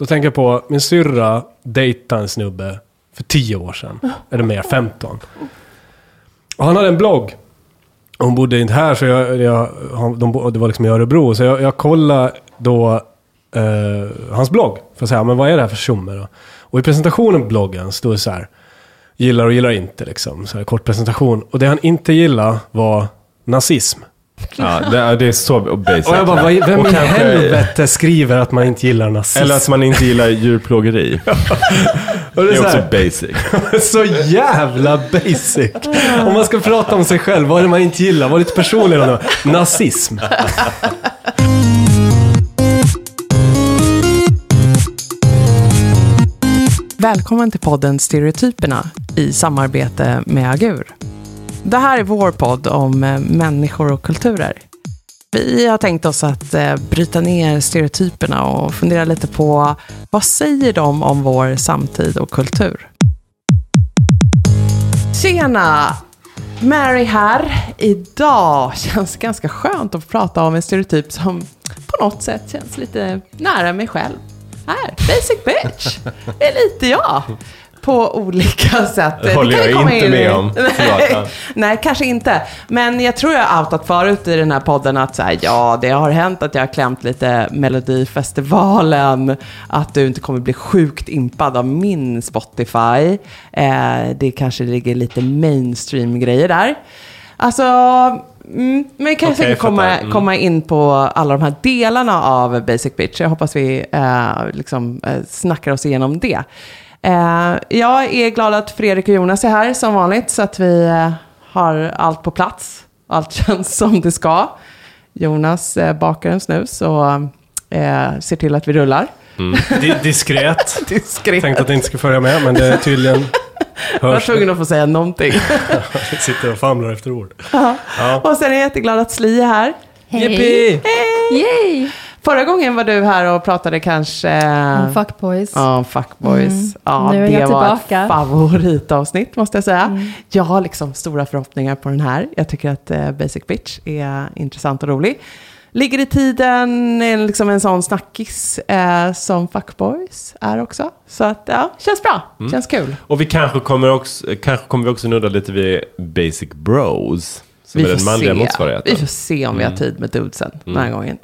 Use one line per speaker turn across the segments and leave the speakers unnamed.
Då tänker jag på min syrra dejtade en snubbe för 10 år sedan. Eller mer, 15. Och han hade en blogg. Hon bodde inte här, så jag, jag, han, de, det var liksom i Örebro. Så jag, jag kollade då eh, hans blogg. För att säga, men vad är det här för tjomme då? Och i presentationen på bloggen stod det så här. Gillar och gillar inte liksom. Så här, kort presentation. Och det han inte gillade var nazism.
Ja, det, är- det är så basic.
Och jag bara, vad- vem
Och
i
kanske-
helvete skriver att man inte gillar nazism?
Eller att man inte gillar djurplågeri.
Och
Det är
så
också
här-
basic.
Så jävla basic. Om man ska prata om sig själv, vad är det man inte gillar? Var lite personlig då. Nazism.
Välkommen till podden Stereotyperna i samarbete med Agur. Det här är vår podd om eh, människor och kulturer. Vi har tänkt oss att eh, bryta ner stereotyperna och fundera lite på vad säger de om vår samtid och kultur? Tjena! Mary här. Idag känns det ganska skönt att få prata om en stereotyp som på något sätt känns lite nära mig själv. Här, basic bitch. Det är lite jag. På olika sätt.
Det håller
kan
jag inte
in i-
med om. Ja.
Nej, kanske inte. Men jag tror jag har outat förut i den här podden att så här, ja, det har hänt att jag har klämt lite Melodifestivalen, att du inte kommer bli sjukt impad av min Spotify. Eh, det kanske ligger lite mainstream-grejer där. Alltså, mm, men vi kan
Okej,
säkert komma.
Mm.
komma in på alla de här delarna av Basic Bitch. Jag hoppas vi eh, liksom, eh, snackar oss igenom det. Eh, jag är glad att Fredrik och Jonas är här som vanligt så att vi eh, har allt på plats. Allt känns som det ska. Jonas eh, bakar en snus och eh, ser till att vi rullar.
Di- diskret.
Diskret.
Tänkte att det inte skulle följa med, men det är tydligen...
Jag var tvungen att få säga någonting.
Sitter och famlar efter ord.
och sen är jag jätteglad att Sli är här.
Hej.
Yippee!
Yay!
Förra gången var du här och pratade kanske...
Om fuckboys.
Ja, fuckboys.
Mm.
Ja,
Nu är
det
jag
var
tillbaka.
ett favoritavsnitt måste jag säga.
Mm.
Jag har liksom stora förhoppningar på den här. Jag tycker att eh, Basic Bitch är intressant och rolig. Ligger i tiden är liksom en sån snackis eh, som fuckboys är också. Så att ja, känns bra.
Mm.
Känns kul.
Och vi kanske kommer också, kanske kommer vi också nudda lite vid basic bros. Som är den manliga motsvarigheten.
Vi får se om vi
Mm.
har tid med dudesen den här gången.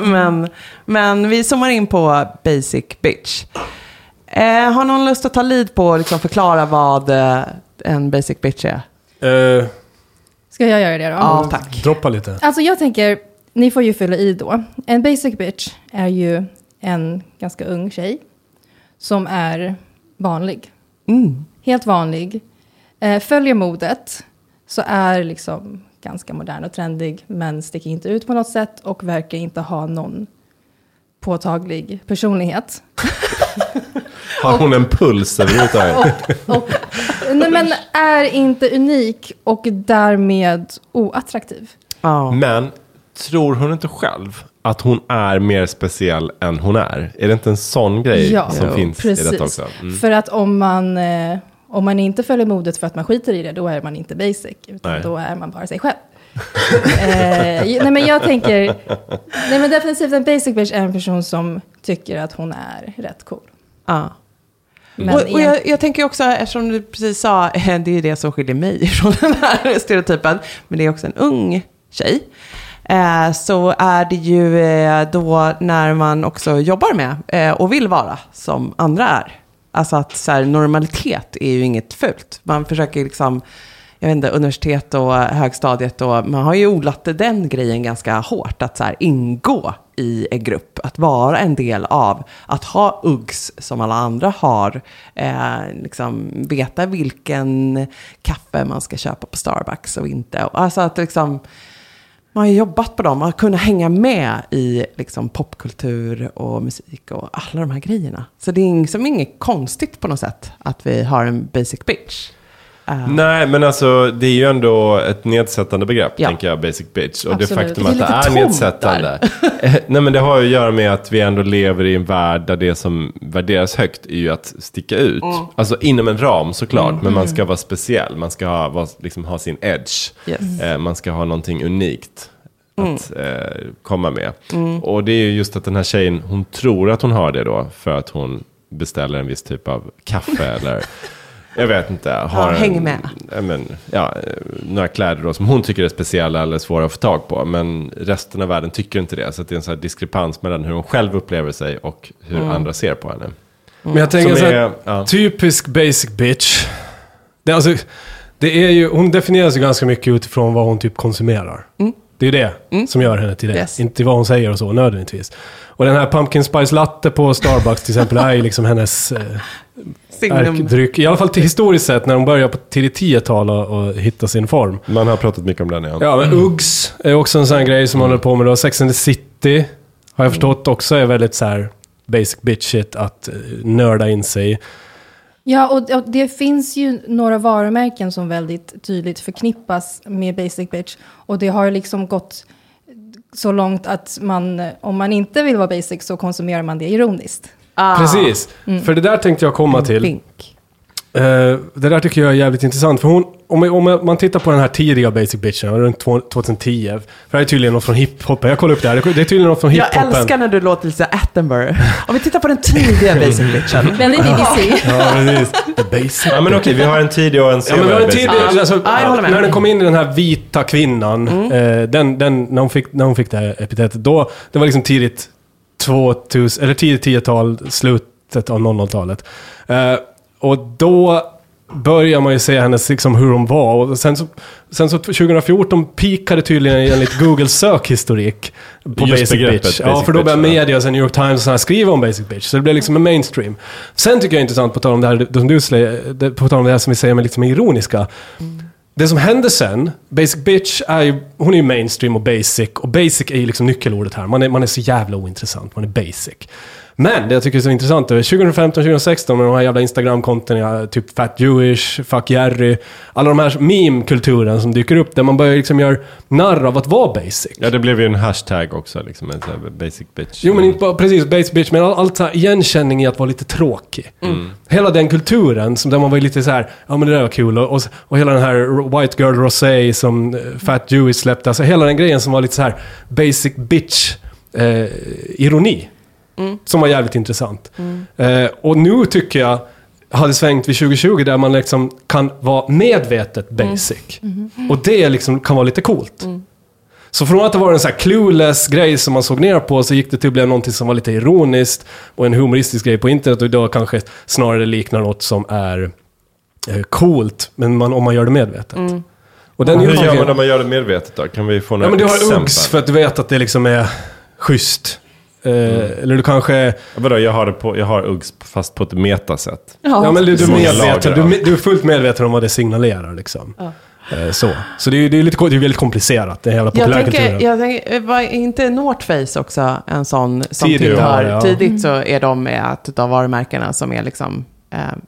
men, men vi zoomar in på Basic Bitch. Eh, har någon lust att ta lead på att liksom förklara vad eh, en Basic Bitch är?
Eh,
Ska jag göra det då?
Ja, tack.
droppa lite.
Alltså jag tänker, ni får ju fylla i då. En basic bitch är ju en ganska ung tjej som är vanlig.
Mm.
Helt vanlig. Eh, följer modet. Så är liksom ganska modern och trendig men sticker inte ut på något sätt och verkar inte ha någon påtaglig personlighet.
Har hon en puls överhuvudtaget?
Och, och, nej, men är inte unik och därmed oattraktiv.
Ja.
Men tror hon inte själv att hon är mer speciell än hon är? Är det inte en sån grej
Ja,
som
Jo,
finns i detta också? Mm.
För att om man, eh, om man inte följer modet för att man skiter i det, då är man inte basic, utan
Nej.
då är man bara sig själv. eh, nej men jag tänker, nej men definitivt en basic bitch är en person som tycker att hon är rätt cool.
Ja.
Men
och, och jag, jag tänker också, eftersom du precis sa, eh, det är ju det som skiljer mig från den här stereotypen, men det är också en ung tjej. Eh, så är det ju eh, då när man också jobbar med eh, och vill vara som andra är. Alltså att så här, normalitet är ju inget fult. Man försöker liksom, jag vet inte, universitet och högstadiet och man har ju odlat den grejen ganska hårt. Att så här, ingå i en grupp, att vara en del av, att ha Uggs som alla andra har, eh, liksom veta vilken kaffe man ska köpa på Starbucks och inte. Alltså att liksom, man har ju jobbat på dem, man har kunnat hänga med i liksom, popkultur och musik och alla de här grejerna. Så det är liksom inget konstigt på något sätt att vi har en basic bitch.
Nej, men alltså det är ju ändå ett nedsättande begrepp,
Ja.
tänker jag, basic bitch. Och
Absolut.
det faktum
Det är
att det är nedsättande. Eh, Nej, men det har ju att göra med att vi ändå lever i en värld där det som värderas högt är ju att sticka ut. Alltså inom en ram såklart, men man ska vara speciell. Man ska ha, vara, liksom, ha sin edge.
Yes.
Eh, man ska ha någonting unikt. att eh, komma med. Och det är ju just att den här tjejen, hon tror att hon har det då för att hon beställer en viss typ av kaffe eller jag vet inte. Har
Ja, häng med.
men, ja, några kläder då som hon tycker är speciella eller svåra att få tag på. Men resten av världen tycker inte det. Så att det är en sån här diskrepans mellan hur hon själv upplever sig och hur andra ser på henne.
Men jag tänker
Som
så här,
är- ja.
typisk basic bitch. Det, är alltså, det är ju, hon definieras ju ganska mycket utifrån vad hon typ konsumerar. Det är ju det som gör henne till det.
Yes.
Inte vad hon säger och så nödvändigtvis. Och den här pumpkin spice latte på Starbucks till exempel är ju liksom hennes eh,
Signum.
ärkedryck. I alla fall till historiskt sett när hon börjar på tidigt 10-tal och, och hitta sin form.
Man har pratat mycket om den. Ja.
Ja, men Uggs är också en sån här grej som man håller på med då. Sex and the City har jag förstått också är väldigt så här basic bitch shit att eh, nörda in sig i.
Ja, och, och det finns ju några varumärken som väldigt tydligt förknippas med Basic Bitch. Och det har liksom gått så långt att man, om man inte vill vara basic så konsumerar man det ironiskt.
Ah,
Precis, för det där tänkte jag komma till. Eh, det där tycker jag är jävligt intressant. För hon, om, om man tittar på den här tidiga Basic Bitchen, runt två- 2010. För det här är tydligen något från hiphopen. Jag kollade upp det här. Det är tydligen något från
Jag
hiphopen.
älskar när du låter lite Attenborough. Om vi tittar på den tidiga basic bitchen.
Väldigt BBC.
Ja, precis. The Basic
Ja men okej, vi har en tidig och en
Ja, men vi har en
senare.
tidig,
Ja.
alltså,
jag med.
när den kom in i den här vita kvinnan, eh, den, den, när, hon fick, när hon fick det här epitetet, då, det var liksom tidigt 2000, eller tidigt 10-tal, slutet av 00-talet. Eh, och då börjar man ju se hennes, liksom hur hon var. Och sen så, sen så 2014 pikade tydligen enligt Google sökhistorik på
Just
Basic Bitch. ja,
Basic
för då började
ja.
media sen New York Times och så här skriva om Basic Bitch. Så det blev liksom en mainstream. Sen tycker jag det är intressant, på tal om det här, det som du på tal om det här som vi säger med liksom ironiska. Det som händer sen, Basic Bitch är ju, hon är ju mainstream och basic. Och basic är ju liksom nyckelordet här. Man är, man är så jävla ointressant, man är basic. Men det jag tycker är så intressant är 2015-2016 med de här jävla Instagram-kontona, typ Fat Jewish, Fuck Jerry. Alla de här meme-kulturen som dyker upp där man börjar liksom göra narr av att vara basic.
Ja, det blev ju en hashtag också, liksom en här basic bitch.
Jo men inte bara precis basic bitch, men all- allt så här igenkänning i att vara lite tråkig. Hela den kulturen, som där man var lite så här, ja men det där var kul. Och, och, och hela den här White Girl Rosé som eh, Fat Jewish släppte. Alltså hela den grejen som var lite så här basic bitch eh, ironi. Som var jävligt intressant. Eh, och nu tycker jag hade svängt vid 2020 där man liksom kan vara medvetet basic. Och det liksom kan vara lite coolt. Så från att det var en så här clueless grej som man såg ner på så gick det till att bli någonting som var lite ironiskt och en humoristisk grej på internet och idag kanske snarare liknar något som är eh, coolt, men man, om man gör det medvetet. Och den
Hur gör man när man gör det medvetet då? Kan vi få
Ja
några
men du har
exempel?
Uggs för att du vet att det liksom är schysst. Eh, Eller du kanske...
Ja, Vadå, jag har, det på, jag har Uggs fast på ett metasätt.
Ja, men du, du, medveten, du, du är fullt medveten om vad det signalerar liksom. Eh, så. Så det är, det är lite det är väldigt komplicerat, den hela populärkulturen.
jag tänker, var inte North Face också en sån som
Tidigt
tillhör,
det, ja.
tidigt så är de med ett av varumärkena som är liksom eh,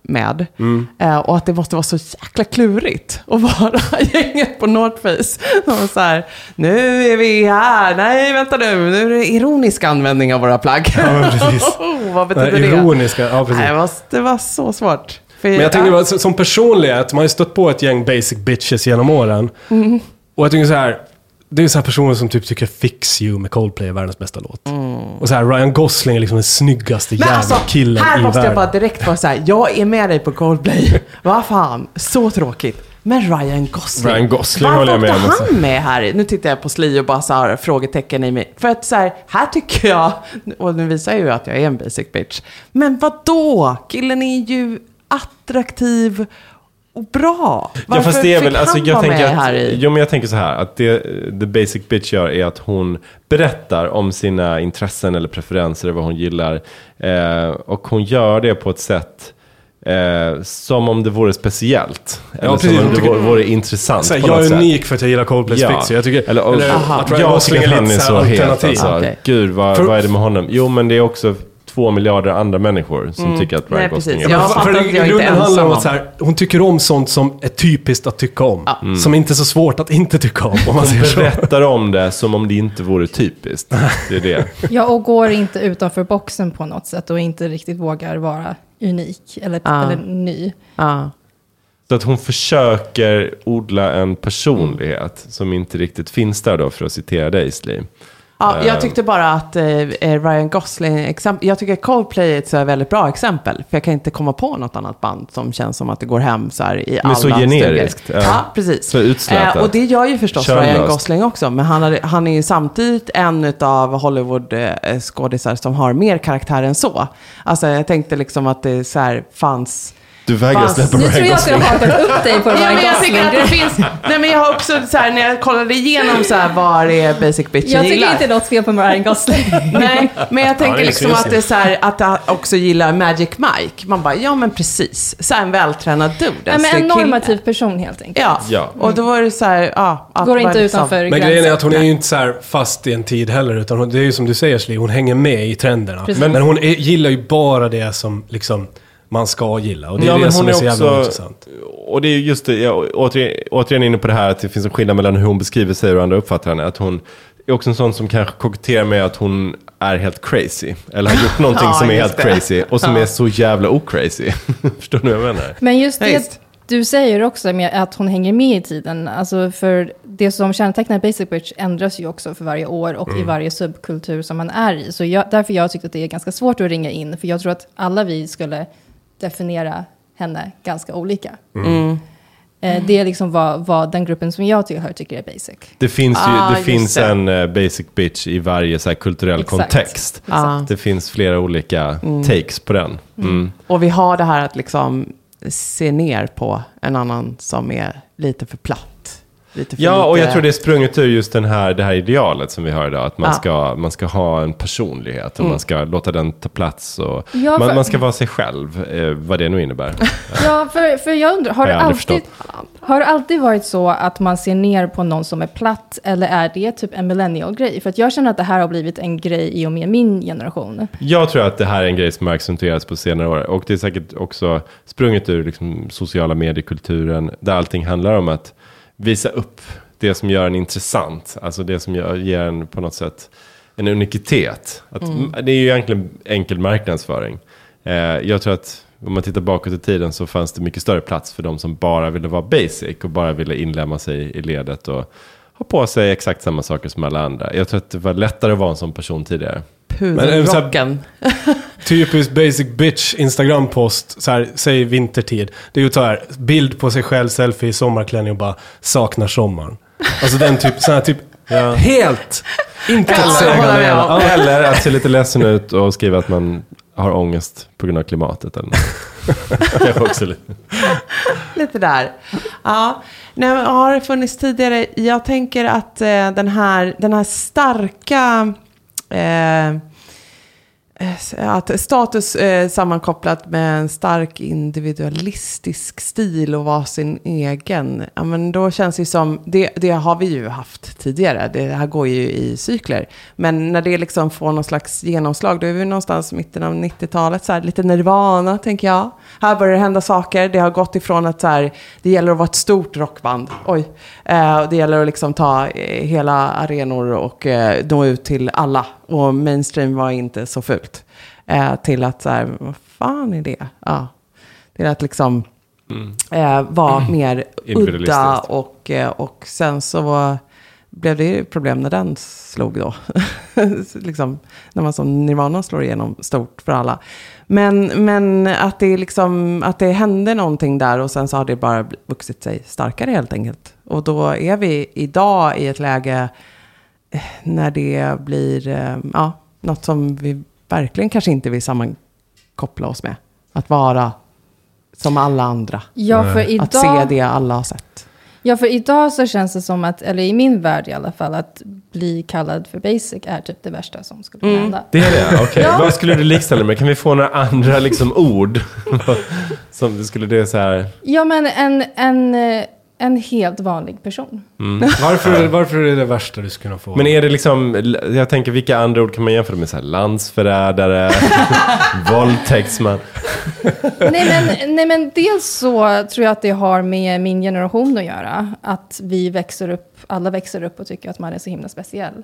med.
Mm.
Eh, och att det måste vara så jäkla klurigt att vara gänget på North Face. De var så här, nu är vi här, nej vänta nu, nu är det ironisk användning av våra plagg.
Ja, precis.
Vad betyder
här
det?
ironiska, ja precis.
Nej, det, var, så svårt. För,
Men jag tänker
ja,
så- som personlighet, man har ju stött på ett gäng basic bitches genom åren.
Mm.
Och jag tycker så här, det är så här personer som typ tycker Fix You med Coldplay är världens bästa låt. Och så här, Ryan Gosling är liksom den snyggaste
Mm. Men
jävla
alltså,
killen
här
i
måste
världen.
jag bara direkt vara så här, jag är med dig på Coldplay. Vad fan, så tråkigt. Men Ryan Gosling.
Ryan Gosling
Varför
håller jag med om också.
han med här? Nu tittar jag på Sli och bara så här, frågetecken i mig. För att så här, här tycker jag, och nu visar jag ju att jag är en basic bitch. Men vad då? Killen är ju attraktiv och bra.
Ja
Varför
fast det är
fick
väl, alltså
han
jag
vara
tänker
med
att,
här i?
jo men jag tänker så här, att det the basic bitch gör är att hon berättar om sina intressen eller preferenser, vad hon gillar. Eh, och hon gör det på ett sätt eh, som om det vore speciellt. Eller
precis.
som om det vore, vore intressant
Så här,
på
jag
något
är
sätt.
unik för att jag gillar Coldplays
Ja.
You. Jag tycker,
Eller, och,
eller
Aha.
jag
Gosling
tycker
är
han är
så
het alltså.
Okej.
Gud, vad,
För-
vad är det med honom? Jo, men det är också två miljarder andra människor som tycker att Ryan
Nej,
Gosling
precis.
är
Ja,
bäst.
fattar
för
att
det
jag
i
inte är
grunden handlar om att så här, hon tycker om sånt som är typiskt att tycka om. Som inte är så svårt att inte tycka om, om man
Hon
säger så.
berättar om det som om det inte vore typiskt. Det är det.
Ja, och går inte utanför boxen på något sätt och inte riktigt vågar vara unik eller,
Ah.
eller ny.
Ja.
Så att hon försöker odla en personlighet som inte riktigt finns där då, för att citera dig, Slim.
Ja,
Eh.
jag tyckte bara att eh, eh, Ryan Gosling, exempel, jag tycker Coldplay är ett så väldigt bra exempel. För jag kan inte komma på något annat band som känns som att det går hem så här i alla
så generiskt, ja.
Ja, precis.
Så utslätat.
Eh, och det gör ju förstås
Könlöst.
Ryan Gosling också. Men han, har, han är ju samtidigt en av Hollywood-skådisar som har mer karaktär än så. Alltså jag tänkte liksom att det så här fanns...
Du vägrar
Fast-
släppa
Nu tror jag att
Gosling.
har hakat upp dig på
Ja,
Ryan
men jag tycker att det
Gosling.
finns... Nej, men jag har också så här, när jag kollade igenom så här, vad det är Basic Bitch
Jag tycker
gillar.
inte det är något fel på Ryan Gosling.
Nej, men jag tänker
det är
liksom att det är så här, att jag också gillar Magic Mike. Man bara, ja men precis. Så här en vältränad dude.
Nej, men en
kille.
normativ person helt enkelt.
Ja.
Ja.
och då var det så här, ja. att
Går inte
liksom-
utanför
Men
gränsen.
grejen är att hon är ju inte så här fast i en tid heller. Utan hon, det är ju som du säger Sli, hon hänger med i trenderna.
Precis.
Men, hon är, gillar ju bara det som liksom, man ska gilla. Och det är
Ja,
det som är
är
så jävla
också-
intressant.
Och det är just det, jag, återigen, återigen inne på det här att det finns en skillnad mellan hur hon beskriver sig och hur andra uppfattar henne. Att hon är också en sån som kanske koketterar med att hon är helt crazy. Eller har gjort någonting
Ja,
som är helt
det.
crazy och som är så jävla ocrazy. Förstår ni vad jag menar?
Men just
Ja,
det du säger också med att hon hänger med i tiden. Alltså för det som kännetecknar Basic Bitch ändras ju också för varje år och
Mm.
i varje subkultur som man är i. Så jag, därför jag tyckte att det är ganska svårt att ringa in. För jag tror att alla vi skulle definiera henne ganska olika.
Mm.
Eh, det är liksom vad, vad den gruppen som jag tillhör tycker är basic.
Det finns ju
Ah,
det finns
det.
en eh, basic bitch i varje så här, kulturell
Exakt.
kontext.
Ja.
Det finns flera olika takes på den. Mm.
Och vi har det här att liksom se ner på en annan som är lite för platt. Lite för
Ja, och
lite-
jag tror det är sprunget ur just den här, det här idealet som vi har idag. Att man,
Ja.
ska, man ska ha en personlighet och man ska låta den ta plats. Och
Ja,
man,
för-
man ska vara sig själv, eh, vad det nu innebär.
Ja, för, för jag undrar, har
Har
det,
jag aldrig
alltid, har det alltid varit så att man ser ner på någon som är platt? Eller är det typ en millennial-grej? För att jag känner att det här har blivit en grej i och med min generation.
Jag tror att det här är en grej som har accentuerats på senare år. Och det är säkert också sprunget ur liksom, sociala mediekulturen. Där allting handlar om att visa upp det som gör en intressant. Alltså det som gör, ger en på något sätt en unikitet. Att, Det är ju egentligen enkel marknadsföring. Eh, jag tror att om man tittar bakåt i tiden så fanns det mycket större plats för de som bara ville vara basic och bara ville inlämna sig i ledet och ha på sig exakt samma saker som alla andra. Jag tror att det var lättare att vara en sån person tidigare.
Här-
Pudelrocken.
Typisk basic bitch Instagram-post, så här, säg vintertid. Det är ju så här, bild på sig själv, selfie i sommarklänning och bara saknar sommaren. Alltså den typ, sån här typ, helt
Ja, jag
intetsägande.
Eller att se lite ledsen ut och skriva att man har ångest på grund av klimatet. Eller något. Också lite.
Lite där. Ja, Nej, men har det funnits tidigare? Jag tänker att eh, den, här, den här starka... Eh, Eh, att status eh, sammankopplat med en stark individualistisk stil och vara sin egen. Ja, men då känns det som, det, det har vi ju haft tidigare. Det här går ju i cykler. Men när det liksom får någon slags genomslag, då är vi någonstans i mitten av 90-talet, så här, lite nirvana tänker jag. Här börjar det hända saker. Det har gått ifrån att så här, det gäller att vara ett stort rockband. Oj. Eh, det gäller att liksom ta eh, hela arenor och eh, nå ut till alla. Och mainstream var inte så fult. Eh, till att så här, vad fan är det? Ja. Till att liksom eh, vara mer udda och, eh, och sen så blev det ju problem när den slog då. liksom, när man som Nirvana slår igenom stort för alla. Men, men att, det liksom, att det hände någonting där och sen så har det bara vuxit sig starkare helt enkelt. Och då är vi idag i ett läge när det blir eh, ja, något som vi verkligen kanske inte vill sammankoppla oss med. Att vara som alla andra.
Ja, för
Att se
idag,
det alla har sett.
ja, för idag så känns det som att, eller i min värld i alla fall, att bli kallad för basic är typ det värsta som skulle kunna hända.
Det är det? Okej.
Ja.
Vad skulle du likställa med? Kan vi få några andra liksom, ord? Som skulle det så här...
Ja, men en, en, eh, en helt vanlig person.
Varför, varför är det det värsta du skulle kunna få?
Men är det liksom, jag tänker vilka andra ord kan man jämföra med? Så här, landsförrädare, våldtäktsman.
nej, men, nej, men dels så tror jag att det har med min generation att göra. Att vi växer upp, alla växer upp och tycker att man är så himla speciell.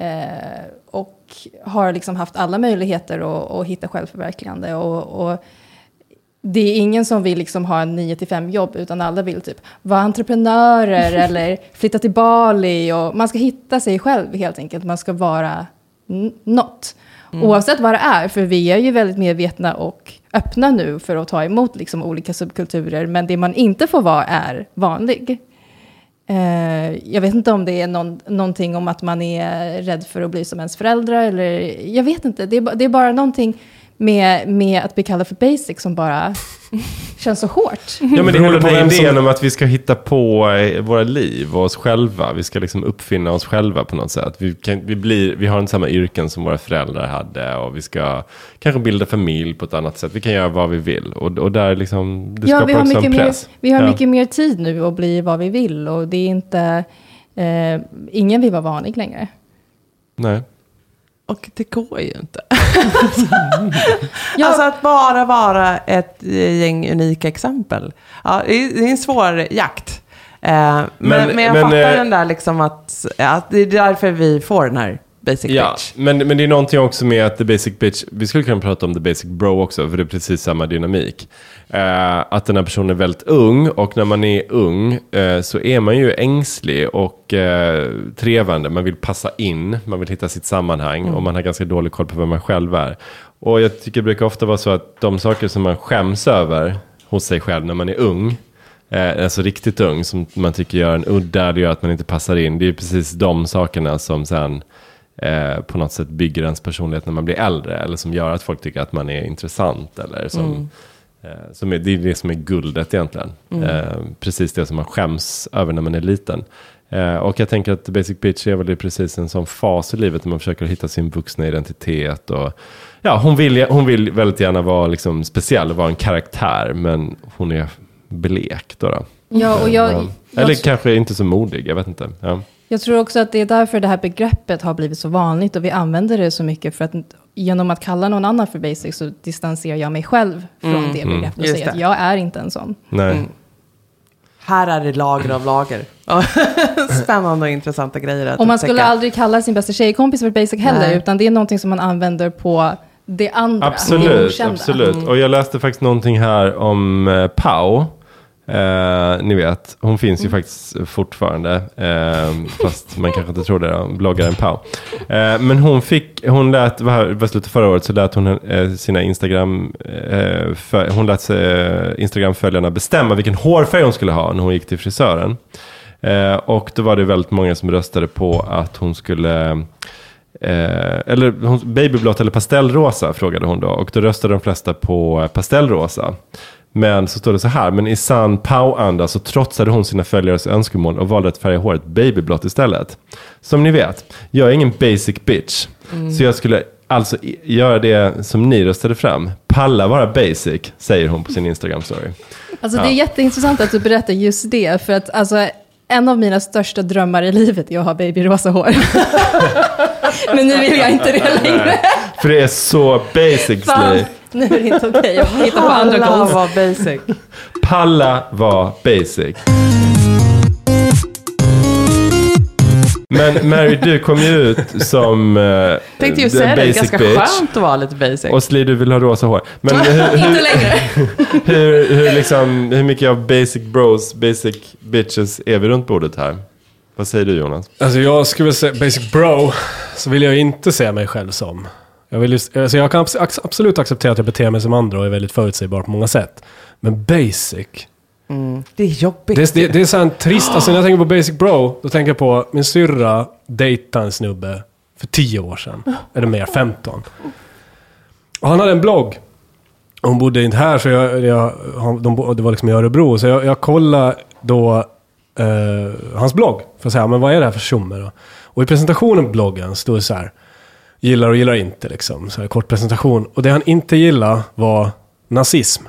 Eh, och har liksom haft alla möjligheter att, att hitta självförverkligande. Och, och det är ingen som vill liksom ha en 9 till 5 jobb, utan alla vill typ vara entreprenörer eller flytta till Bali. Och man ska hitta sig själv helt enkelt. Man ska vara något. Oavsett vad det är, för vi är ju väldigt medvetna och öppna nu för att ta emot liksom olika subkulturer. Men det man inte får vara är vanlig. Eh, jag vet inte om det är någon, någonting om att man är rädd för att bli som ens föräldrar. Eller, jag vet inte, det är, det är bara någonting med, med att bli kallad för basic som bara känns så hårt.
Ja, men det hela
på som-
idén om att vi ska hitta på eh, våra liv och oss själva. Vi ska liksom uppfinna oss själva på något sätt. Vi, kan, vi, blir, vi har inte samma yrken som våra föräldrar hade och vi ska kanske bilda familj på ett annat sätt. Vi kan göra vad vi vill och, och där liksom, det
Ja,
skapar
vi har,
också
mycket
en
mer,
press.
vi har
ja.
mycket mer tid nu att bli vad vi vill. Och det är inte... Eh, ingen vill vara vanlig längre.
Nej.
Och det går ju inte. Alltså att bara vara ett gäng unika exempel. Ja, det är det är en svår jakt. Eh, men,
Men-
men, jag
men,
fattar
eh,
den där liksom att, att det är därför vi får den här basic
Ja,
bitch.
men, men det är någonting också med att The Basic Bitch, vi skulle kunna prata om The Basic Bro också, för det är precis samma dynamik. Eh, att den här personen är väldigt ung och när man är ung eh, så är man ju ängslig och eh, trevande. Man vill passa in, man vill hitta sitt sammanhang och man har ganska dålig koll på vem man själv är. Och jag tycker det brukar ofta vara så att de saker som man skäms över hos sig själv när man är ung, Eh, alltså riktigt ung, som man tycker gör en udda, det gör att man inte passar in. Det är precis de sakerna som sen eh, på något sätt bygger ens personlighet när man blir äldre. Eller som gör att folk tycker att man är intressant. Eller som, eh, som är, det är det som är guldet egentligen. Eh, precis det som man skäms över när man är liten. Eh, och jag tänker att Basic Bitch är väl precis en sån fas i livet när man försöker hitta sin vuxna identitet. Och, ja, hon, vill, hon vill väldigt gärna vara liksom speciell, vara en karaktär. Men hon är blek då. då.
Ja, och jag,
Eh,
jag,
Eller
tr-
kanske inte så modig, jag vet inte. Ja.
Jag tror också att det är därför det här begreppet har blivit så vanligt och vi använder det så mycket för att genom att kalla någon annan för basic så distanserar jag mig själv från det begreppet och
Just
säger att
det.
jag är inte en sån.
Nej.
Mm. Här är det lager av lager. Spännande och intressanta grejer att
Och man skulle aldrig kalla sin bästa tjejkompis för basic heller,
Nej.
utan det är någonting som man använder på det andra, det
Absolut,
okända.
absolut. Och jag läste faktiskt någonting här om eh, Pau. Eh, ni vet, hon finns ju faktiskt fortfarande. Eh, fast man kanske inte tror det, då, bloggaren Pau. Eh, men hon fick, hon lät, var slutet förra året så lät hon eh, sina Instagram, eh, för, hon lät eh, Instagram-följarna bestämma vilken hårfärg hon skulle ha när hon gick till frisören. Och då var det väldigt många som röstade på att hon skulle Eh, eller hon, babyblått eller pastellrosa frågade hon då. Och då röstade de flesta på pastellrosa. Men så står det så här, men i sann Pau-anda så trotsade hon sina följares önskemål och valde att färga håret babyblått istället. Som ni vet, jag är ingen basic bitch. Så jag skulle alltså göra det som ni röstade fram. Palla vara basic, säger hon på sin Instagram-story.
Alltså det
Ja.
är jätteintressant att du berättar just det, för att alltså, en av mina största drömmar i livet är att ha babyrosa hår. Men nu vill jag inte det längre.
För det är så basic,
Fan,
Sli.
Nu är det inte okej, jag får hitta på andra
Alla
goals.
var basic.
Palla var basic. Men Mary, du kom ju ut som uh,
Tänkte ju säga det, ganska skönt att vara lite basic.
Och Sli, du vill ha rosa hår. Men hur,
Inte
hur,
längre.
hur, hur, liksom, hur mycket av basic bros, basic bitches är vi runt bordet här? Vad säger du Jonas?
Alltså jag skulle säga basic bro, så vill jag inte se mig själv som. Jag, vill just, alltså jag kan absolut acceptera att jag beter mig som andra och är väldigt förutsägbar på många sätt. Men basic,
Det är jobbigt.
det, det, det är så en trist, alltså när jag tänker på basic bro, då tänker jag på min syrra dejtade en snubbe för 10 år sedan. Eller mer, 15. Och han hade en blogg. Hon bodde inte här, så jag, jag, de, det var liksom i Örebro. Så jag, jag kollade då eh, hans blogg. För att säga, men vad är det här för tjomme då? Och i presentationen på bloggen stod det så här. Gillar och gillar inte liksom. Så här, kort presentation. Och det han inte gillade var nazism.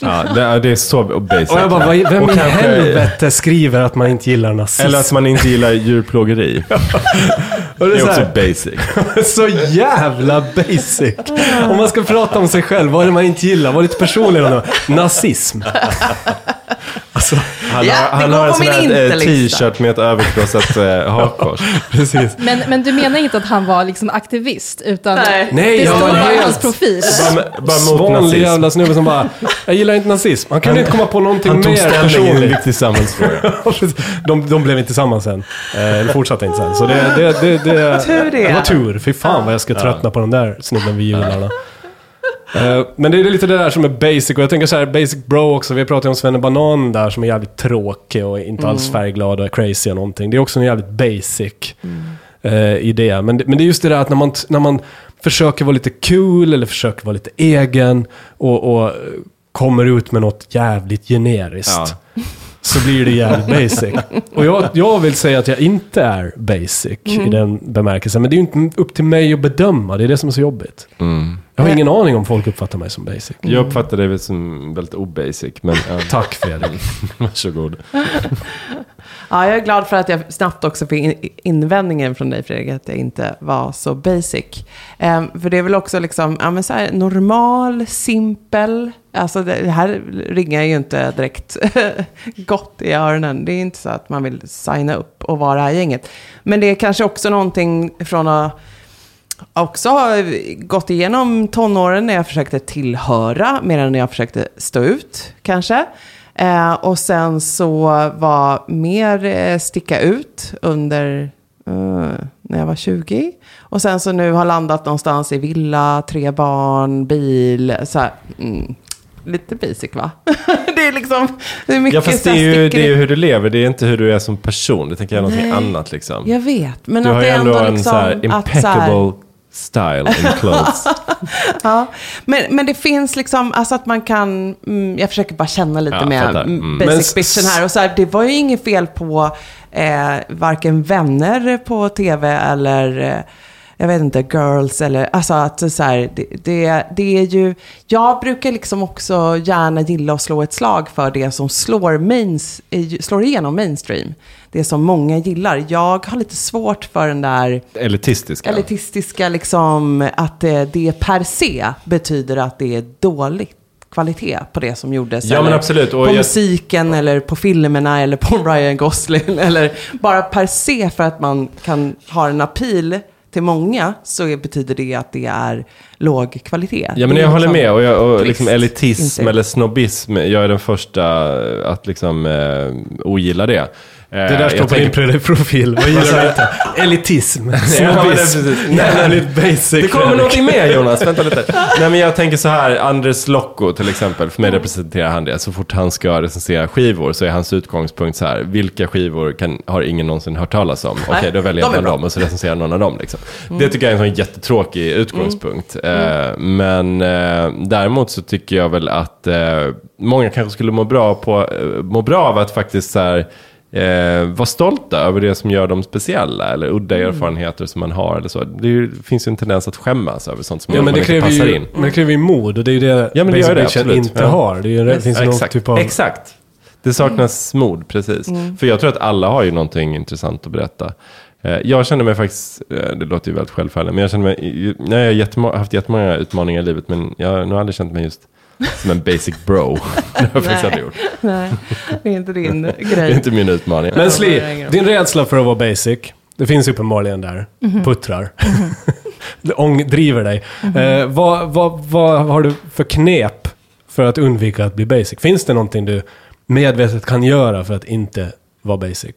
Ja, det, är- det är så basic.
Och jag bara, vad- vem
Och
i
kanske-
helvete skriver att man inte gillar nazism?
Eller att man inte gillar djurplågeri.
och
Det
det
är
är så,
också basic.
så jävla basic. Om man ska prata om sig själv, vad är det man inte gillar? Var lite personlig. Nazism. Alltså,
Han
Ja,
har, han har en sån här eh, t-shirt med ett överkrossat eh, hakkors.
precis.
Men, men du menar inte att han var liksom aktivist, utan
Nej.
Nej,
det står bara hans profil.
Bara, bara mot
Vanlig
nazism.
jävla snubbe som bara, jag gillar inte nazism. Han kunde inte komma på någonting
Han tog
mer
ställning i en
personligt.
viktig samhällsfråga.
de, de blev inte tillsammans sen. Eh, Eller fortsatte inte sen. Så det, det, det, det,
Tur det.
det var tur. Fy fan vad jag ska tröttna på den där snubben vid jularna. Eh, Men det är lite det där som är basic. Och jag tänker så här, basic bro också. Vi har pratat om Svenne Banan där som är jävligt tråkig och inte alls färgglad och crazy och någonting. Det är också en jävligt basic eh, idé. Men, det- men det är just det där att när man, när man försöker vara lite cool eller försöker vara lite egen och, och kommer ut med något jävligt generiskt.
Ja.
Så blir det jävligt basic. Och jag, jag vill säga att jag inte är basic i den bemärkelsen. Men det är ju inte upp till mig att bedöma. Det är det som är så jobbigt.
Mm.
Jag har ingen aning om folk uppfattar mig som basic.
Jag uppfattar det väl som väldigt obasic, men ja,
Tack Fredrik.
varsågod.
Ja, jag är glad för att jag snabbt också fick invändningen från dig Fredrik, att jag inte var så basic. Ehm, för det är väl också liksom, ja men så här, normal, simpel. Alltså det här ringar ju inte direkt gott i öronen. Det är inte så att man vill signa upp och vara det här gänget. Men det är kanske också någonting från att också ha gått igenom tonåren när jag försökte tillhöra mer än när jag försökte stå ut kanske. Eh, och sen så var mer eh, sticka ut under eh, när jag var 20. Och sen så nu har landat någonstans i villa, tre barn, bil. Så här, mm, lite basic va? det är liksom, det är mycket
Ja, fast det är, ju, det är ju hur du lever, det är inte hur du är som person. Det tänker jag är någonting
Nej.
annat liksom.
Jag vet, men
du
att
har
det
ändå
ändå
en
liksom
så här- impeccable style in clothes.
Ja, men, men det finns liksom, alltså att man kan, mm, jag försöker bara känna lite
Ja,
med mm. Basic bitchen här. Och så här, det var ju inget fel på eh, varken vänner på tv eller eh, jag vet inte, girls eller, alltså att så här, det, det, det är ju, jag brukar liksom också gärna gilla att slå ett slag för det som slår, mains, eh, slår igenom mainstream. Det som många gillar. Jag har lite svårt för den där
Elitistiska.
elitistiska, liksom, att eh, det per se betyder att det är dålig kvalitet på det som gjordes.
Ja, men absolut. Och
på
jag-
musiken eller på filmerna eller på Ryan Gosling. Eller bara per se för att man kan ha en appeal till många så betyder det att det är låg kvalitet.
Ja, men jag håller
liksom
med. Och, jag, och liksom elitism
inte?
eller snobbism, jag är den första att liksom eh, ogilla det. Eh,
Det där står
jag
på din profil. Vad gillar du inte? Elitism. Snobbism. Jävligt basic.
Det kommer någonting mer Jonas, vänta lite. Nej men jag tänker så här, Andres Locco till exempel, för mig representerar han det. Så fort han ska recensera skivor så är hans utgångspunkt så här, vilka skivor kan, har ingen någonsin hört talas om? Okej,
Nej,
då väljer jag
de är
bland dem och så recenserar någon av dem. Liksom. Det tycker jag är en sån jättetråkig utgångspunkt. Eh, men eh, däremot så tycker jag väl att eh, många kanske skulle må bra, på, må bra av att faktiskt så här, eh, vara stolta över det som gör dem speciella eller udda
Mm.
erfarenheter som man har eller så. Det ju- finns ju en tendens att skämmas över sånt som
Ja,
man inte passar
ju,
in.
men det kräver ju mod och det är ju det
Ja, men
basic
det, absolut.
inte
Ja.
har. Det, är ju, det finns någon
Exakt.
typ av...
Exakt. Det saknas mod, precis. För jag tror att alla har ju någonting intressant att berätta. Eh, Jag känner mig faktiskt, eh, det låter ju väldigt självfallande, men jag känner mig, jag har haft jättemånga utmaningar i livet, men jag har nog aldrig känt mig just som en basic bro. det har jag faktiskt
Nej.
aldrig gjort.
Nej, det är inte din
Det är
grej.
inte min utmaning.
Men Sli, din rädsla för att vara basic, det finns uppenbarligen där. Puttrar. det ång, driver dig. Eh, vad, vad, vad har du för knep för att undvika att bli basic? Finns det någonting du medvetet kan göra för att inte vara basic?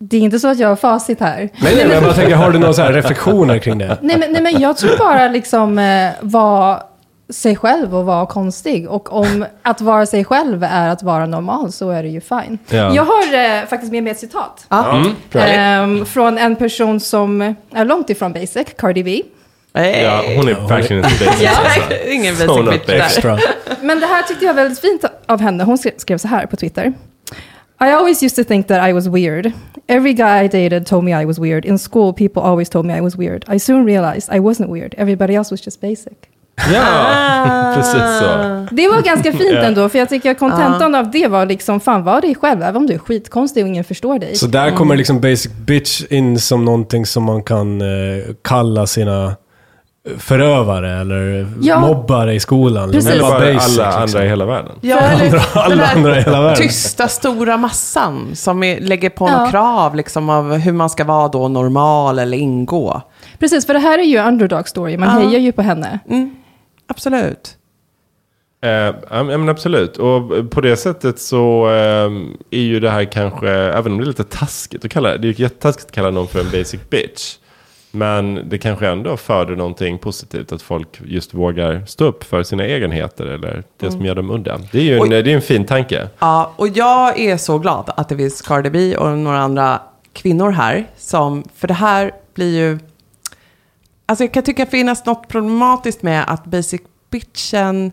Det är inte så att jag har facit här.
Nej, nej, men jag bara tänker, har du några reflektioner kring det?
Nej men, nej, men jag tror bara liksom eh, vara sig själv och vara konstig. Och om att vara sig själv är att vara normal så är det ju fine.
Ja.
Jag har eh, faktiskt med mig ett citat.
Ja.
Mm.
Ehm, från en person som är långt ifrån basic, Cardi B.
Hey.
Ja, hon är verkligen inte basic.
Ja,
alltså.
ingen
So
basic
not
bitch där.
Men det här tyckte jag var väldigt fint av henne. Hon skrev, skrev så här på Twitter. I always used to think that I was weird. Every guy I dated told me I was weird. In school, people always told me I was weird. I soon realized I wasn't weird. Everybody else was just basic.
Ja, precis så.
Det var ganska fint ändå, för jag tycker att kontentan av det var liksom, fan var dig själv, även om du är skitkonstig och ingen förstår dig.
Så där kommer liksom basic bitch in som någonting som man kan eh, kalla sina förövare eller
Ja.
mobbare i skolan.
Precis.
Är
Eller bara
basic,
alla
liksom.
andra i hela världen.
Ja,
Alla
eller den
alla
här
andra i hela världen.
Tysta stora massan som är, lägger på
Ja.
några krav liksom, av hur man ska vara då normal eller ingå.
Precis, för det här är ju underdog story. Man
Ja.
hejar ju på henne.
Mm, absolut.
Eh, ja, men absolut. Och på det sättet så eh, är ju det här kanske, även om det är lite taskigt att kalla det, det är ju jättetaskigt att kalla någon för en basic bitch. Men det kanske ändå föder någonting positivt att folk just vågar stå upp för sina egenheter eller det som gör dem udda. Det är ju en,
Oj.
det är en fin tanke.
Ja, och jag är så glad att det finns Cardi B och några andra kvinnor här. Som, för det här blir ju... Alltså jag kan tycka finnas något problematiskt med att basic bitchen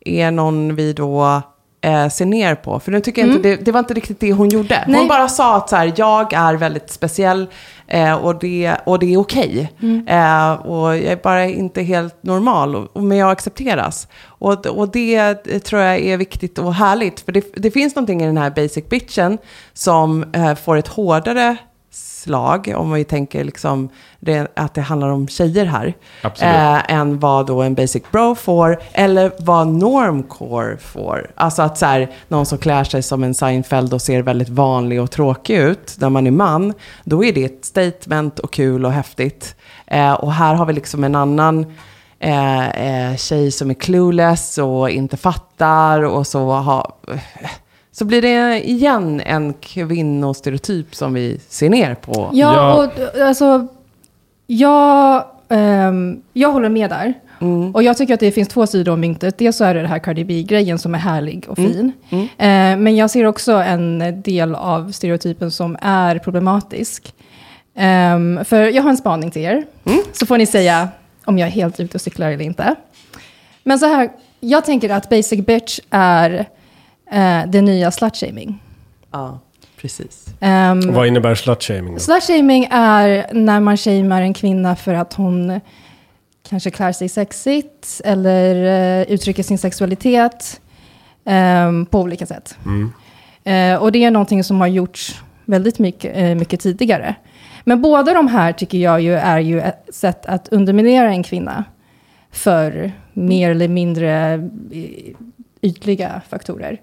är någon vi då eh, ser ner på. För nu tycker jag inte, det, det var inte riktigt det hon gjorde. Hon
Nej.
bara sa att så här, jag är väldigt speciell eh, och, det, och det är okej. Eh, och jag är bara inte helt normal, och, och- men jag accepteras. Och, och det tror jag är viktigt och härligt. För det, det finns någonting i den här basic bitchen som eh, får ett hårdare slag, om vi tänker liksom det, att det handlar om tjejer här, eh, än vad då en basic bro får, eller vad normcore får. Alltså att så här, någon som klär sig som en Seinfeld och ser väldigt vanlig och tråkig ut, när man är man, då är det ett statement och kul och häftigt. Eh, och här har vi liksom en annan eh, eh, tjej som är clueless och inte fattar och så har... Så blir det igen en kvinnostereotyp som vi ser ner på.
Ja,
Ja.
och alltså, jag, ehm, jag håller med där.
Mm.
Och jag tycker att det finns två sidor om myntet. Dels så är det det här Cardi B-grejen som är härlig och
Mm.
fin. Eh, men jag ser också en del av stereotypen som är problematisk. Ehm, för jag har en spaning till er.
Mm.
Så får ni säga om jag är helt ute och cyklar eller inte. Men så här, jag tänker att basic bitch är eh, det nya slutshaming.
Ja, precis.
Um,
Vad innebär slutshaming?
Slutshaming är när man shamear en kvinna för att hon kanske klär sig sexigt eller eh, uttrycker sin sexualitet ehm, på olika sätt.
Mm.
Eh, och det är någonting som har gjorts väldigt mycket, eh, mycket tidigare. Men båda de här tycker jag ju är ju ett sätt att underminera en kvinna för mer eller mindre ytliga faktorer.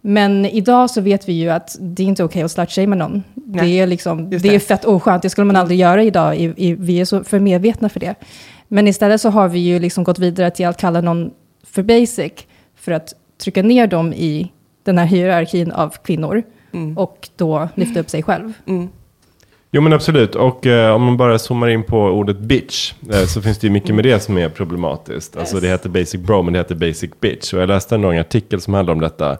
Men idag så vet vi ju att det är inte okej att slutshamea någon. Det är, liksom,
just
det är
det.
fett oskönt, det skulle man aldrig göra idag. I, i, vi är så för medvetna för det. Men istället så har vi ju liksom gått vidare till att kalla någon för basic, för att trycka ner dem i den här hierarkin av kvinnor
Mm.
och då lyfta upp sig själv.
Mm.
Jo men absolut, och eh, om man bara zoomar in på ordet bitch eh, så finns det ju mycket med det som är problematiskt. Alltså
Yes.
det heter basic bro men det heter basic bitch. Och jag läste en lång artikel som handlar om detta.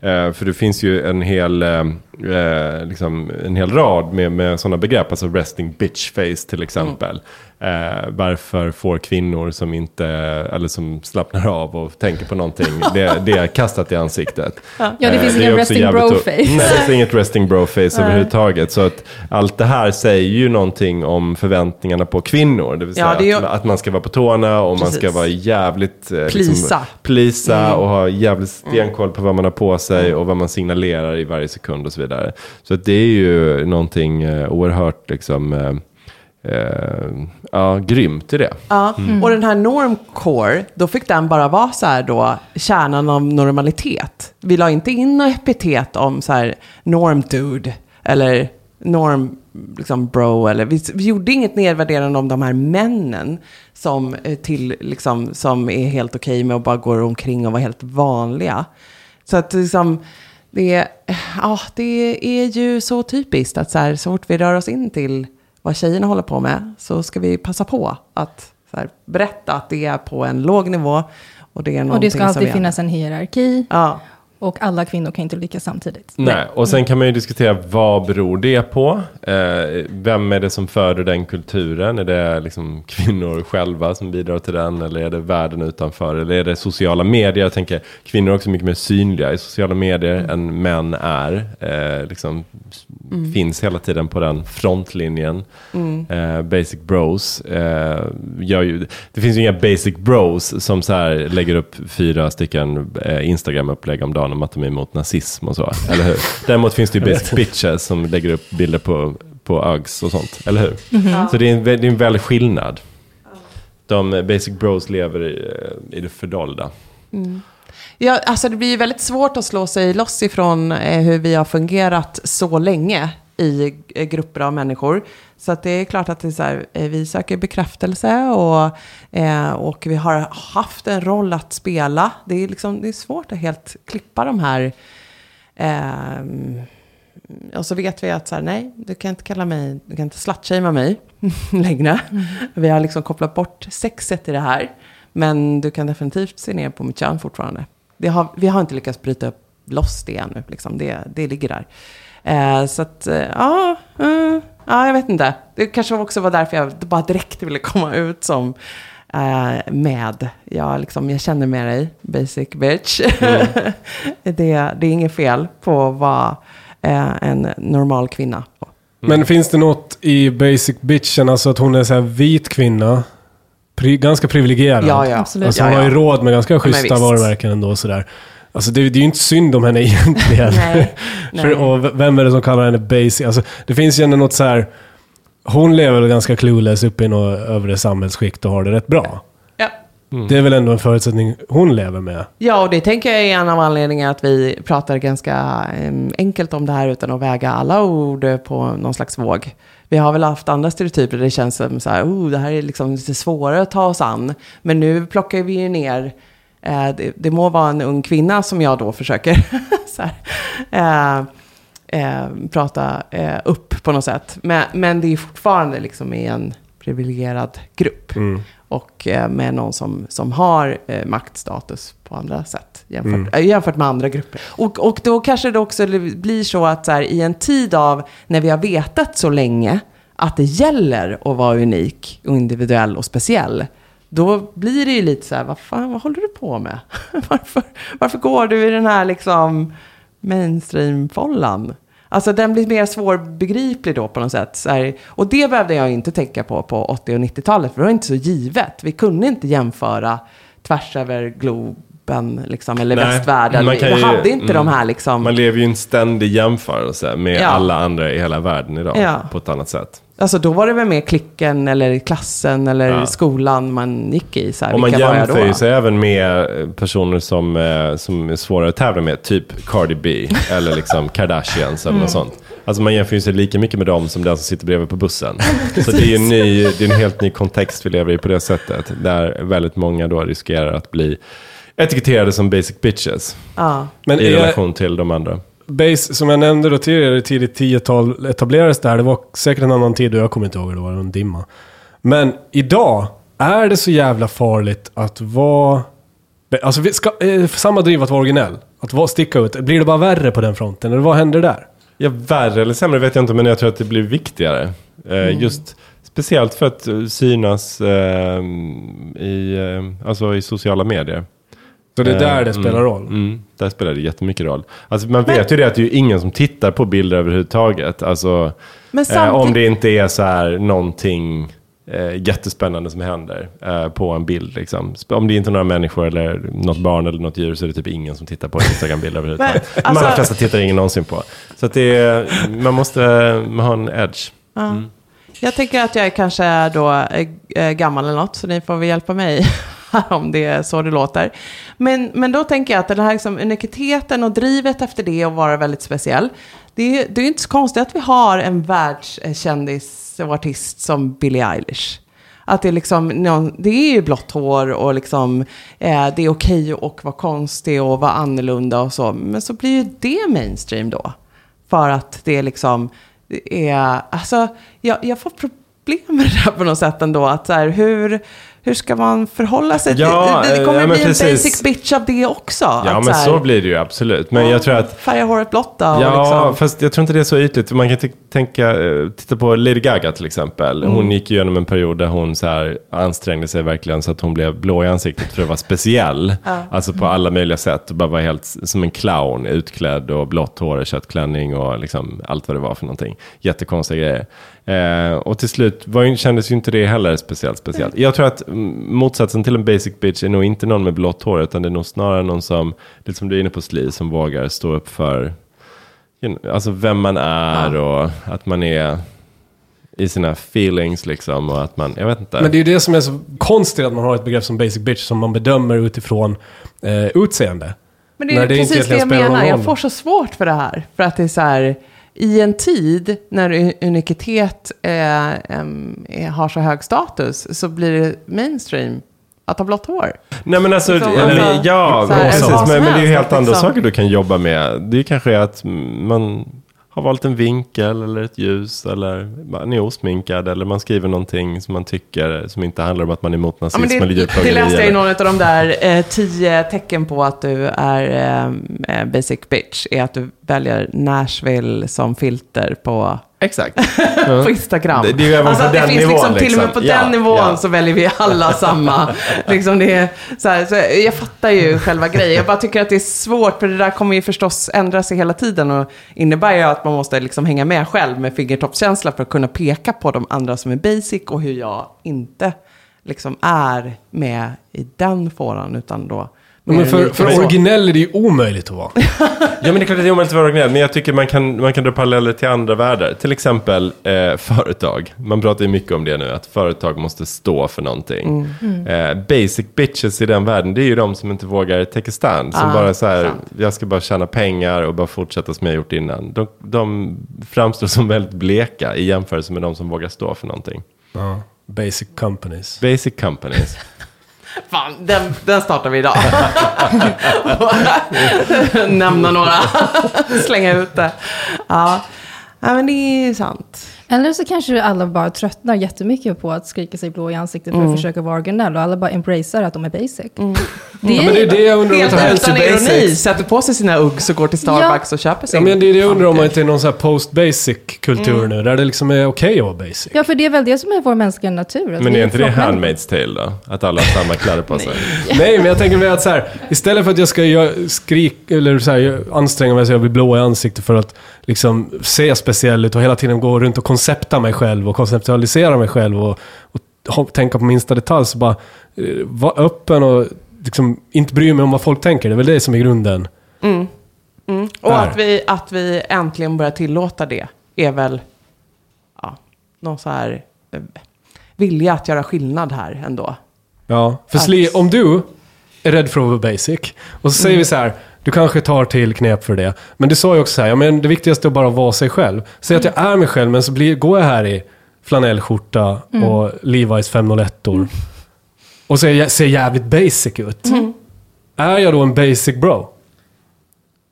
Eh, för det finns ju en hel, eh, eh liksom, en hel rad med, med sådana begrepp, alltså resting bitch face till exempel. Mm. Eh, varför får kvinnor som inte, eller som slappnar av och tänker på någonting, det, det är kastat i ansiktet.
Ja, det
Eh,
finns ingen
också
resting
jävligt
bro
o-
face.
Nej, det finns inget resting bro face överhuvudtaget. Så att allt det här säger ju någonting om förväntningarna på kvinnor. Det vill säga
Ja, det ju-
att, att man ska vara på tårna och man
Precis.
ska vara jävligt... Eh,
Plisa.
plisa och ha jävligt stenkoll på vad man har på sig och vad man signalerar i varje sekund och så vidare. Så att det är ju någonting eh, oerhört liksom... Eh, ja, grymt i det.
Ja, och den här normcore, då fick den bara vara så här då, kärnan av normalitet. Vi la inte in något epitet om så här norm dude eller norm liksom bro eller vi, vi gjorde inget nedvärderande om de här männen som, eh, till, liksom, som är helt okej med att bara gå omkring och vara helt vanliga. Så att liksom, det, ja, det är ju så typiskt att så, här, så fort vi rör oss in till vad tjejerna håller på med så ska vi passa på att här, berätta att det är på en låg nivå och det är
Och det ska alltid finnas en hierarki.
Ja,
och alla kvinnor kan inte lyckas samtidigt.
Nej, och sen kan man ju diskutera vad beror det på? Eh, vem är det som föder den kulturen? Är det liksom kvinnor själva som bidrar till den? Eller är det världen utanför? Eller är det sociala medier? Jag tänker, kvinnor är också mycket mer synliga i sociala medier än män är. Eh, liksom, Finns hela tiden på den frontlinjen. Eh, basic bros. Eh, ju, det finns ju inga basic bros som så lägger upp fyra stycken eh, Instagram-upplägg om dagen om att de är emot nazism och så. Eller hur? Däremot finns det ju basic bitches som lägger upp bilder på, på Uggs och sånt. Eller hur? Så det är, en, det är en väldig skillnad. de basic bros lever i, i det fördolda.
Ja, alltså det blir ju väldigt svårt att slå sig loss ifrån eh, hur vi har fungerat så länge i eh, grupper av människor. Så det är klart att det är så här, eh, vi söker bekräftelse och, eh, och vi har haft en roll att spela. Det är, liksom, det är svårt att helt klippa de här ehm, och så vet vi att så här, nej, du kan inte kalla mig, du kan inte slutshamea mig längre. Vi har liksom kopplat bort sexet i det här. Men du kan definitivt se ner på mitt kön fortfarande. Har, vi har inte lyckats bryta upp loss det ännu. Liksom. Det, det ligger där. Eh, så att, eh, ja, eh, ja, jag vet inte. Det kanske också var därför jag bara direkt ville komma ut som eh, med. Jag, liksom, jag känner med dig, basic bitch. det, det är inget fel på att vara eh, en normal kvinna.
Men finns det något i Basic Bitchen, alltså att hon är så här vit kvinna, pri, ganska privilegierad.
Ja, ja.
Absolut.
Alltså
ja,
hon har ju
ja.
råd med ganska schyssta varumärken ändå sådär. Alltså det, det är ju inte synd om henne egentligen.
Nej,
För,
nej.
och vem är det som kallar henne basic? Alltså det finns ju ändå något så här. Hon lever väl ganska clueless uppe i något övre samhällsskikt och har det rätt bra.
Ja.
Det är väl ändå en förutsättning hon lever med.
Ja, och det tänker jag är en av anledningarna att vi pratar ganska enkelt om det här utan att väga alla ord på någon slags våg. Vi har väl haft andra stereotyper där det känns som så här, oh, det här är liksom lite svårare att ta oss an. Men nu plockar vi ju ner, det, det må vara en ung kvinna som jag då försöker här, eh, eh, prata eh, upp på något sätt. Men, men det är fortfarande liksom i en privilegierad grupp. Och eh, med någon som, som har eh, maktstatus på andra sätt jämfört, äh, jämfört med andra grupper. Och, och då kanske det också blir så att så här, i en tid av när vi har vetat så länge att det gäller att vara unik och individuell och speciell. Då blir det ju lite så här, vad fan, vad håller du på med? varför, varför går du i den här liksom mainstream-follan? Alltså den blir mer svårbegriplig då på något sätt. Så här, och det behövde jag inte tänka på på 80 och 90-talet, för det var inte så givet. Vi kunde inte jämföra tvärs över globen, liksom, eller
Nej,
västvärlden.
man kan ju-
hade inte de
mm.
här liksom...
Man lever ju i en ständig jämförelse med
Ja.
alla andra i hela världen idag.
Ja.
På ett annat sätt.
Alltså då var det väl mer klicken eller klassen eller
Ja.
skolan man gick i. Så här,
Och man jämför ju sig även med eh, personer som, eh, som är svårare att tävla med. Typ Cardi B eller liksom Kardashians eller
Mm.
något sånt. Alltså man jämför ju sig lika mycket med dem som den som sitter bredvid på bussen. Så det är en, ny, det är en helt ny kontext vi lever i på det sättet. Där väldigt många då riskerar att bli etiketterade som basic bitches.
Ja.
Men
I
är,
relation till de andra.
Base, som jag nämnde då tidigare, tidigt 10-tal etablerades det här. Det var säkert en annan tid och jag kommer inte ihåg hur det var, det var en dimma. Men idag, är det så jävla farligt att vara... Alltså vi ska, eh, samma driv att vara originell. Att vara, sticka ut. Blir det bara värre på den fronten? Eller vad händer där?
Ja, värre eller sämre vet jag inte, men jag tror att det blir viktigare. Eh, Just speciellt för att eh, synas eh, i, eh, alltså i sociala medier.
Så det är där
Eh,
det spelar
mm,
roll.
Mm, där spelar det jättemycket roll. Alltså man vet ju det att det är ju ingen som tittar på bilder överhuvudtaget. Alltså,
Men
eh, om det inte är så här någonting eh, jättespännande som händer eh, på en bild. Liksom. Om det inte är några människor eller något barn eller något djur så är det typ ingen som tittar på en Instagram-bild överhuvudtaget.
Men,
De allra
alltså-
flesta tittar ingen någonsin på. Så att det är, man måste man ha en edge.
Ja. Jag tänker att jag är kanske är då eh, eh, gammal eller något, så ni får väl hjälpa mig om det är så det låter. Men, men då tänker jag att den här liksom, unikiteten och drivet efter det och vara väldigt speciell, det, är- det är ju inte så konstigt att vi har en världskändis och artist som Billie Eilish. Att det är liksom, det är ju blått hår och liksom, eh, det är okej att vara konstig och vara annorlunda och så. Men så blir ju det mainstream då. För att det är liksom, det är, alltså, jag, jag får problem med det där på något sätt ändå. Att så här, hur, hur ska man förhålla sig?
Ja,
det, det kommer
eh, ja,
bli en
precis.
basic bitch av det också.
Ja, men
här,
så blir det ju absolut. Men jag tror att
Färga håret blått då.
Ja,
liksom.
fast jag tror inte det är så ytligt. Man kan tänka, eh, titta på Lady Gaga till exempel. Hon
Mm.
gick igenom en period där hon så här ansträngde sig verkligen så att hon blev blå i ansiktet för att vara speciell. Alltså på alla möjliga sätt. Bara var helt som en clown, utklädd och blått hår och köttklänning och liksom allt vad det var för någonting. Jättekonstiga grejer. Eh, och till slut var, ju- kändes ju inte det heller speciellt speciellt. Jag tror att mm, motsatsen till en basic bitch är nog inte någon med blått hår, utan det är nog snarare någon som, lite som du är inne på Sli, som vågar stå upp för you know, alltså vem man är och att man är i sina feelings liksom. Och att man, jag vet inte.
Men det är ju det som är så konstigt att man har ett begrepp som basic bitch som man bedömer utifrån eh, utseende.
Men det
Nej,
är
det är inte
precis det jag menar. Jag får så svårt för det här. För att det är så här, i en tid när unikitet eh, är- har så hög status så blir det mainstream att ha blått hår.
Nej men alltså,
Liksom,
eller,
alltså,
ja,
här,
precis. Men, men det är ju helt andra
liksom-
saker du kan jobba med. Det är kanske att man har valt en vinkel eller ett ljus eller man är osminkad eller man skriver någonting som man tycker som inte handlar om att man är emot
Ja,
nazism
men det,
eller
det
djurplågeri.
läste jag i någon av de där eh, tio tecken på att du är eh, eh, basic bitch. Är att du väljer Nashville som filter på,
Exakt.
på Instagram.
Det- det är
alltså att det finns
nivån,
liksom, till och med
liksom.
på
Ja,
den nivån
ja.
så väljer vi alla samma. liksom det är, så här, så jag fattar ju själva grejen. Jag bara tycker att det är svårt, för det där kommer ju förstås ändra sig hela tiden. Och innebär ju att man måste liksom hänga med själv med fingertoppskänsla för att kunna peka på de andra som är basic och hur jag inte liksom är med i den fåran, utan då...
Men för, för originell är det ju omöjligt att vara.
Ja men det är klart att det är omöjligt att vara originell, men jag tycker man kan, man kan dra paralleller till andra världar. Till exempel eh, företag. Man pratar ju mycket om det nu, att företag måste stå för någonting. Eh, basic bitches i den världen, det är ju de som inte vågar take a stand. Som
Ah,
bara så här,
sant.
jag ska bara tjäna pengar och bara fortsätta som jag gjort innan. De, de framstår som väldigt bleka i jämförelse med de som vågar stå för någonting.
Ja. Basic companies.
Basic companies.
Fan, den, den startar vi idag. Nämna några. Slänga ut det. Ja. ja, men det är sant.
Eller så kanske alla bara tröttnar jättemycket på att skrika sig blå i ansiktet
Mm.
för att försöka vara originell och alla bara embracear att de är basic. Det
Ja, men det är det jag undrar om
Helt utan ironi. Sätter på sig sina Uggs och går till Starbucks och köper sin.
Ja, men det är det jag undrar om man inte är någon sån här post-basic-kultur nu, där det liksom är okej att vara basic.
Ja, för det är väl det som är vår mänskliga natur.
Men är inte det. Handmaid's tale då? Att alla har samma kläder på sig?
Nej, men jag tänker mig att så här, istället för att jag ska skrika eller så här, anstränga mig så jag blir blå i ansiktet för att liksom se speciell ut och hela tiden gå runt och koncepta mig själv och konceptualisera mig själv och, och tänka på minsta detalj, så bara eh, vara öppen och liksom inte bry mig om vad folk tänker. Det är väl det som är grunden.
Och
Där.
att vi, att vi äntligen börjar tillåta det är väl ja, någon så här eh, vilja att göra skillnad här ändå.
Ja, för
Att-
Sli, om du är rädd för att vara basic, och så säger vi så här, du kanske tar till knep för det, men du sa ju också så här, ja, men det viktigaste är bara att vara sig själv. Säg att jag är mig själv, men så blir, går jag här i flanellskjorta och Levi's 501 och ser, ser jävligt basic ut. Är jag då en basic bro?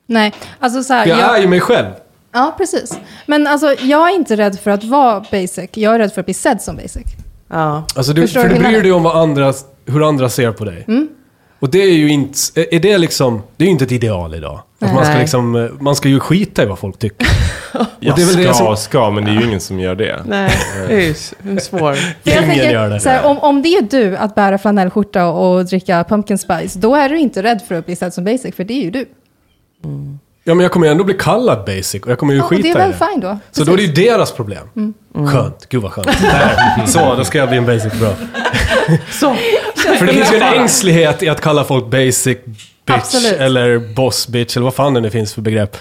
Nej, alltså så här.
Jag,
jag-
är ju mig själv.
Ja, precis. Men alltså, jag är inte rädd för att vara basic. Jag är rädd för att bli sedd som basic.
Ja.
Alltså du,
Förstår
för
du
bryr dig om vad andra, hur andra ser på dig. Och det är ju inte, är det liksom, det är ju inte ett ideal idag. Att man ska liksom, man ska ju skita i vad folk tycker.
Ja,
det är väl det
ska,
som-
ska, men det är ju ingen som gör det.
Nej, det är ju s- svår.
För jag
Ingen
tänker,
gör det.
Så här, om, om det är du att bära flanellskjorta och, och dricka pumpkin spice, då är du inte rädd för att bli sedd som basic, för det är ju du.
Ja, men jag kommer ju ändå bli kallad basic och jag kommer ju
Ja,
skita
det är
i
väl fine då.
Så då är det ju deras problem. Skönt, gud vad skönt. Där. Så, då ska jag bli en basic bra.
Så.
För det finns ju en ängslighet i att kalla folk basic bitch
Absolut.
eller boss bitch eller vad fan det nu finns för begrepp.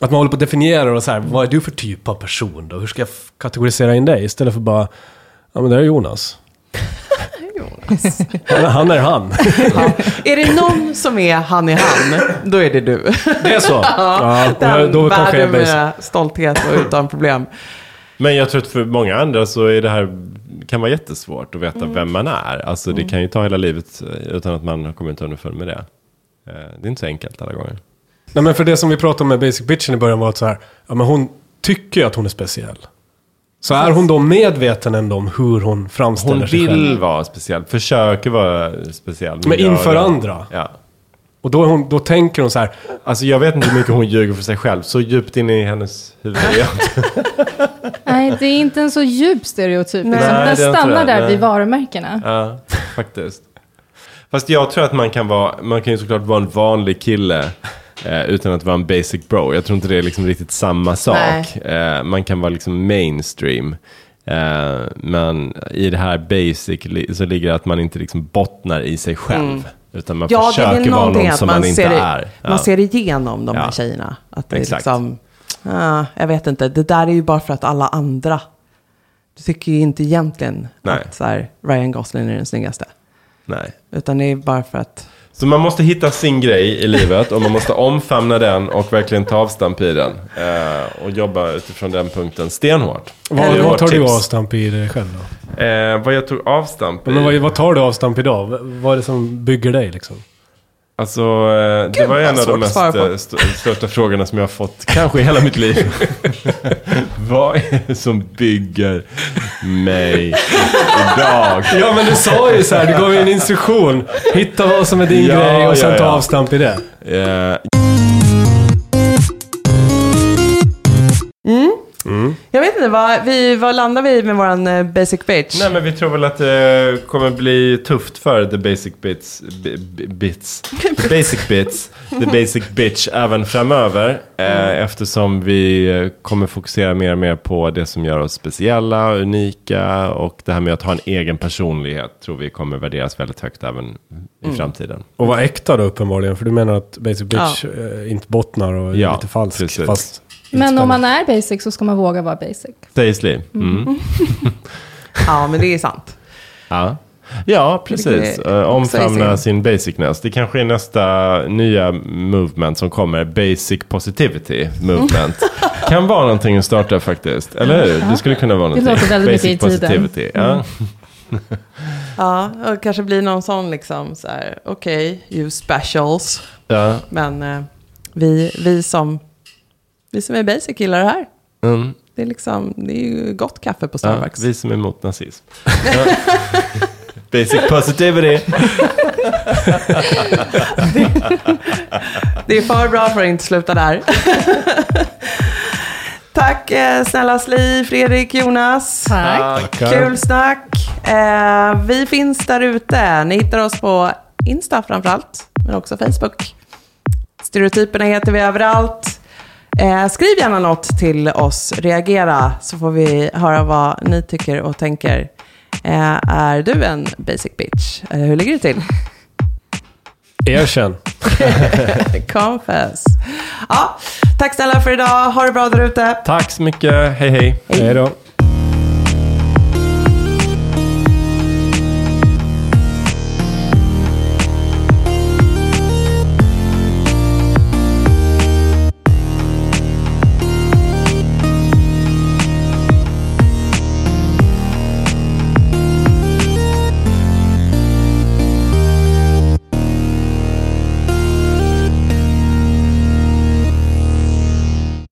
Att man håller på att definiera och så här, vad är du för typ av person då? Hur ska jag kategorisera in dig? Istället för bara, ja men det är Jonas. Han, han är han.
Är det någon som är han är han, då är det du.
Det är så? Ja,
Den
då
bär du med stolthet och utan problem.
Men jag tror att för många andra så är det här kan vara jättesvårt att veta vem man är. Alltså det kan ju ta hela livet utan att man har kommit underfund med det. Eh, Det är inte så enkelt alla gånger.
Nej men för det som vi pratade om med basic bitchen i början var att så här, ja men hon tycker ju att hon är speciell. Så är hon då medveten ändå om hur hon framställer
Hon
sig
vill
själv?
vara speciell, försöker vara speciell.
Men
gör
inför
det.
andra?
Ja.
Och då, hon, då tänker hon så här,
Alltså jag vet inte hur mycket hon ljuger för sig själv. Så djupt in i hennes huvud är jag inte.
Nej, det är inte en så djup stereotyp.
Nej.
Liksom.
Nej,
Den
det är inte
stannar
det.
där
Nej.
vid varumärkena.
Ja, faktiskt. Fast jag tror att man kan vara, man kan ju såklart vara en vanlig kille eh, utan att vara en basic bro. Jag tror inte det är liksom riktigt samma sak. Eh, man kan vara liksom mainstream. Eh, men i det här basic så ligger det att man inte liksom bottnar i sig själv. Utan man
Ja, det är
försöker vara någon som
man,
man, inte
ser,
är. Ja.
man ser igenom de här
Ja.
tjejerna. Att det är
Exakt.
liksom, ah, jag vet inte, det där är ju bara för att alla andra Du tycker ju inte egentligen
Nej.
att så här, Ryan Gosling är den snyggaste.
Nej.
Utan det är bara för att...
Så man måste hitta sin grej i livet och man måste omfamna den och verkligen ta avstamp i den. Eh, och jobba utifrån den punkten stenhårt.
Vad, vad tar du
tips.
avstamp i dig själv då?
Eh, vad jag tog avstamp i?
Men vad, vad tar du avstamp idag? V- Vad är det som bygger dig liksom?
Alltså, eh, det var en av de mest eh, st- största frågorna som jag har fått, kanske i hela mitt liv. vad är det som bygger mig idag?
Ja men du sa ju så här, du gav ju en instruktion. Hitta vad som är din
Ja,
grej och sen
ja,
ta
ja.
avstamp i det.
Eh,
Jag vet inte, vad, vi, vad landar vi med våran eh, basic bitch?
nej, men vi tror väl att det kommer bli tufft för the basic bits, bi- bi- bits, basic bits, the basic bitch även framöver. Eh, eftersom vi eh, kommer fokusera mer och mer på det som gör oss speciella, unika och det här med att ha en egen personlighet tror vi kommer värderas väldigt högt även i framtiden.
Och vara äkta då uppenbarligen. För du menar att Basic Bitch eh, inte bottnar och är
Ja,
lite falsk.
precis.
Fast
Men om man är basic så ska man våga vara basic.
Sägs Li? Mm.
Ja, men det är sant.
Ja. Ja, precis.
det
Uh, omfamna sin basicness. Det kanske är nästa nya movement som kommer. Basic positivity movement. kan vara någonting att starta faktiskt. Eller hur? Det skulle kunna vara
Det
någonting.
låter väldigt
Basic
mycket i tiden.
positivity. Ja.
Ja, och kanske blir någon sån liksom så här, okej, you specials.
Ja.
Men eh, vi, vi, som, vi som är basic gillar det här.
Mm.
Det är liksom, det är ju gott kaffe på
ja.
Starbucks.
Vi som är emot nazism. Ja. Basic positivity.
Det är för bra för att inte sluta där. Tack eh, snälla Sli, Fredrik, Jonas.
Tack.
Kul snack. Eh, vi finns där ute. Ni hittar oss på Insta framförallt, men också Facebook. Stereotyperna heter vi överallt. Eh, skriv gärna något till oss, reagera, så får vi höra vad ni tycker och tänker. Eh, är du en basic bitch? Eh, hur ligger det till?
Erkänn.
Confess. Ja, tack snälla för idag. Ha det bra där ute.
Tack så mycket. Hej hej.
Hej då.